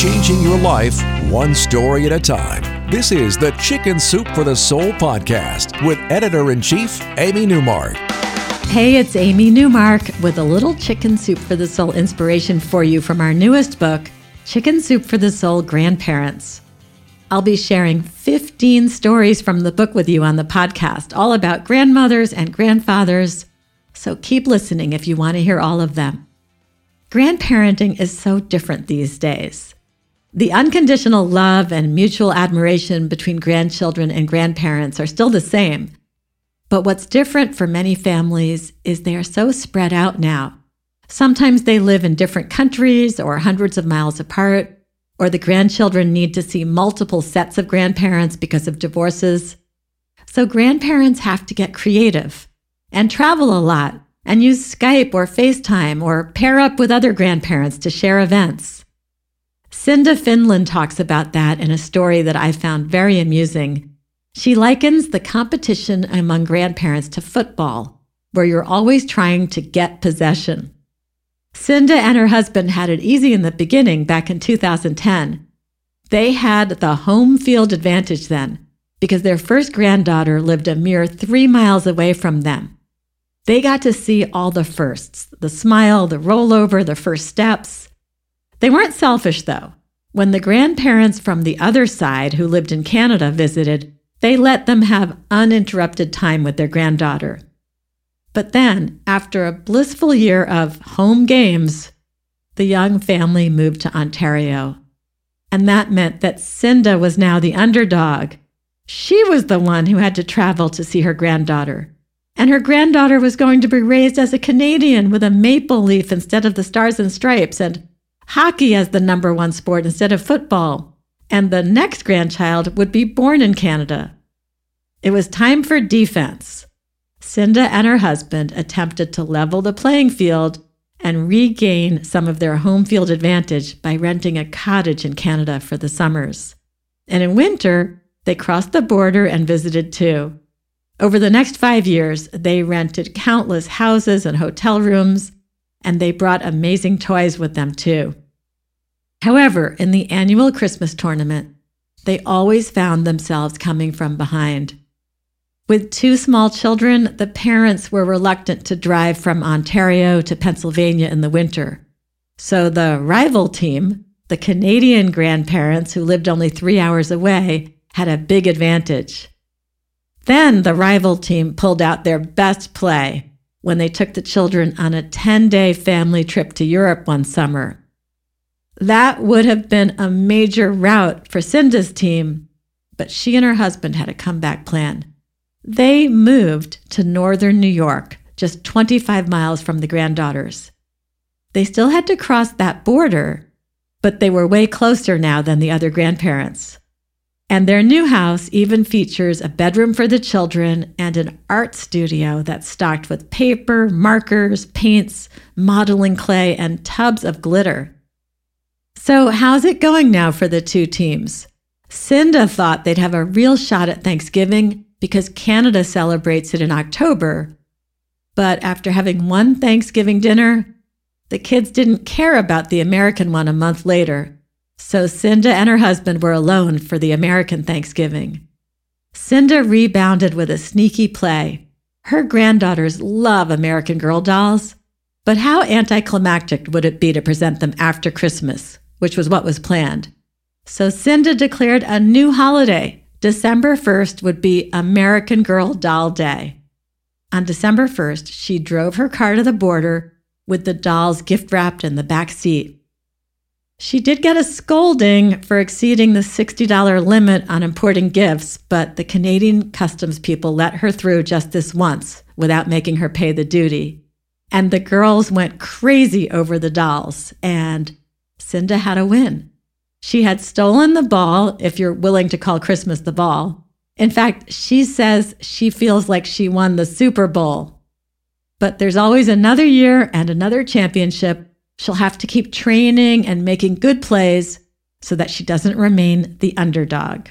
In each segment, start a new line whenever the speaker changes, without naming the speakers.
Changing your life one story at a time. This is the Chicken Soup for the Soul podcast with editor in chief, Amy Newmark.
Hey, it's Amy Newmark with a little Chicken Soup for the Soul inspiration for you from our newest book, Chicken Soup for the Soul Grandparents. I'll be sharing 15 stories from the book with you on the podcast, all about grandmothers and grandfathers. So keep listening if you want to hear all of them. Grandparenting is so different these days. The unconditional love and mutual admiration between grandchildren and grandparents are still the same. But what's different for many families is they are so spread out now. Sometimes they live in different countries or hundreds of miles apart, or the grandchildren need to see multiple sets of grandparents because of divorces. So grandparents have to get creative and travel a lot and use Skype or FaceTime or pair up with other grandparents to share events. Cinda Findlan talks about that in a story that I found very amusing she likens the competition among grandparents to football, where you're always trying to get possession. Cinda and her husband had it easy in the beginning back in 2010. They had the home field advantage then because their first granddaughter lived a mere three miles away from them. They got to see all the firsts the smile, the rollover, the first steps. They weren't selfish, though. When the grandparents from the other side who lived in Canada visited, they let them have uninterrupted time with their granddaughter. But then, after a blissful year of home games, the young family moved to Ontario. And that meant that Cinda was now the underdog. She was the one who had to travel to see her granddaughter. And her granddaughter was going to be raised as a Canadian with a maple leaf instead of the stars and stripes, and hockey as the number one sport instead of football and the next grandchild would be born in Canada. It was time for defense. Cinda and her husband attempted to level the playing field and regain some of their home field advantage by renting a cottage in Canada for the summers. And in winter, they crossed the border and visited too. Over the next five years, they rented countless houses and hotel rooms, and they brought amazing toys with them too. However, in the annual Christmas tournament, they always found themselves coming from behind. With two small children, the parents were reluctant to drive from Ontario to Pennsylvania in the winter. So the rival team, the Canadian grandparents who lived only three hours away, had a big advantage. Then the rival team pulled out their best play when they took the children on a 10 day family trip to Europe one summer. That would have been a major rout for Cinda's team, but she and her husband had a comeback plan. They moved to northern New York, just 25 miles from the granddaughters. They still had to cross that border, but they were way closer now than the other grandparents. And their new house even features a bedroom for the children and an art studio that's stocked with paper, markers, paints, modeling clay, and tubs of glitter. So, how's it going now for the two teams? Cinda thought they'd have a real shot at Thanksgiving because Canada celebrates it in October. But after having one Thanksgiving dinner, the kids didn't care about the American one a month later. So Cinda and her husband were alone for the American Thanksgiving. Cinda rebounded with a sneaky play. Her granddaughters love American Girl dolls, but how anticlimactic would it be to present them after Christmas? Which was what was planned. So Cinda declared a new holiday. December 1st would be American Girl Doll Day. On December 1st, she drove her car to the border with the dolls gift wrapped in the back seat. She did get a scolding for exceeding the $60 limit on importing gifts, but the Canadian customs people let her through just this once without making her pay the duty. And the girls went crazy over the dolls, and Cinda had a win. She had stolen the ball, if you're willing to call Christmas the ball. In fact, she says she feels like she won the Super Bowl. But there's always another year and another championship She'll have to keep training and making good plays so that she doesn't remain the underdog.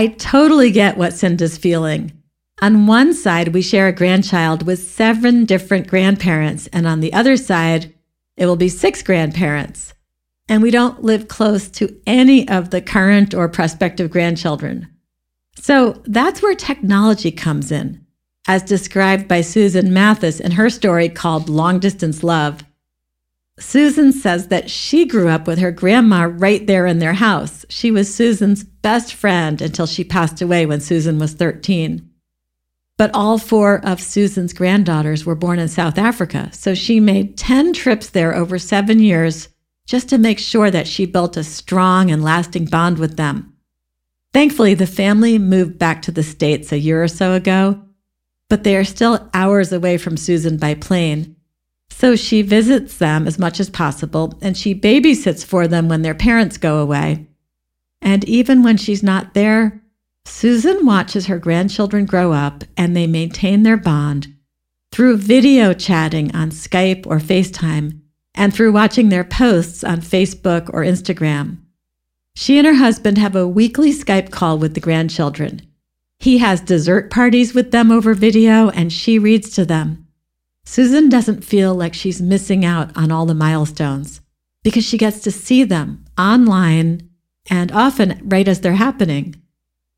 I totally get what Cinda's feeling. On one side, we share a grandchild with seven different grandparents, and on the other side, it will be six grandparents and we don't live close to any of the current or prospective grandchildren. So that's where technology comes in, as described by Susan Mathis in her story called Long Distance Love. Susan says that she grew up with her grandma right there in their house. She was Susan's best friend until she passed away when Susan was 13. But all four of Susan's granddaughters were born in South Africa, so she made 10 trips there over seven years just to make sure that she built a strong and lasting bond with them. Thankfully, the family moved back to the States a year or so ago, but they are still hours away from Susan by plane. So she visits them as much as possible and she babysits for them when their parents go away. And even when she's not there, Susan watches her grandchildren grow up and they maintain their bond through video chatting on Skype or FaceTime and through watching their posts on Facebook or Instagram. She and her husband have a weekly Skype call with the grandchildren. He has dessert parties with them over video and she reads to them. Susan doesn't feel like she's missing out on all the milestones because she gets to see them online and often right as they're happening.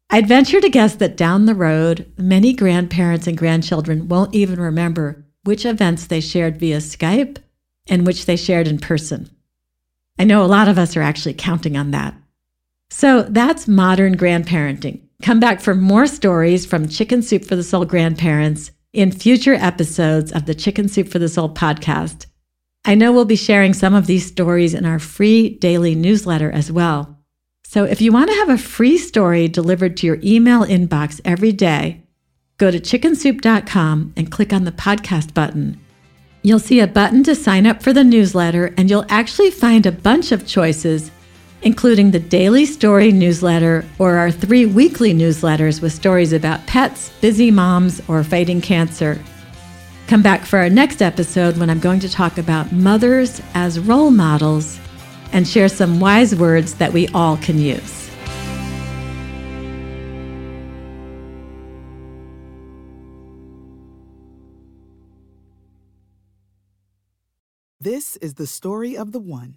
I'd venture to guess that down the road, many grandparents and grandchildren won't even remember which events they shared via Skype and which they shared in person. I know a lot of us are actually counting on that. So that's modern grandparenting. Come back for more stories from Chicken Soup for the Soul grandparents in future episodes of the Chicken Soup for the Soul podcast. I know we'll be sharing some of these stories in our free daily newsletter as well. So if you want to have a free story delivered to your email inbox every day, go to chickensoup.com and click on the podcast button You'll see a button to sign up for the newsletter, and you'll actually find a bunch of choices, including the daily story newsletter or our three weekly newsletters with stories about pets, busy moms, or fighting cancer. Come back for our next episode when I'm going to talk about mothers as role models and share some wise words that we all can use.
This is the story of the one.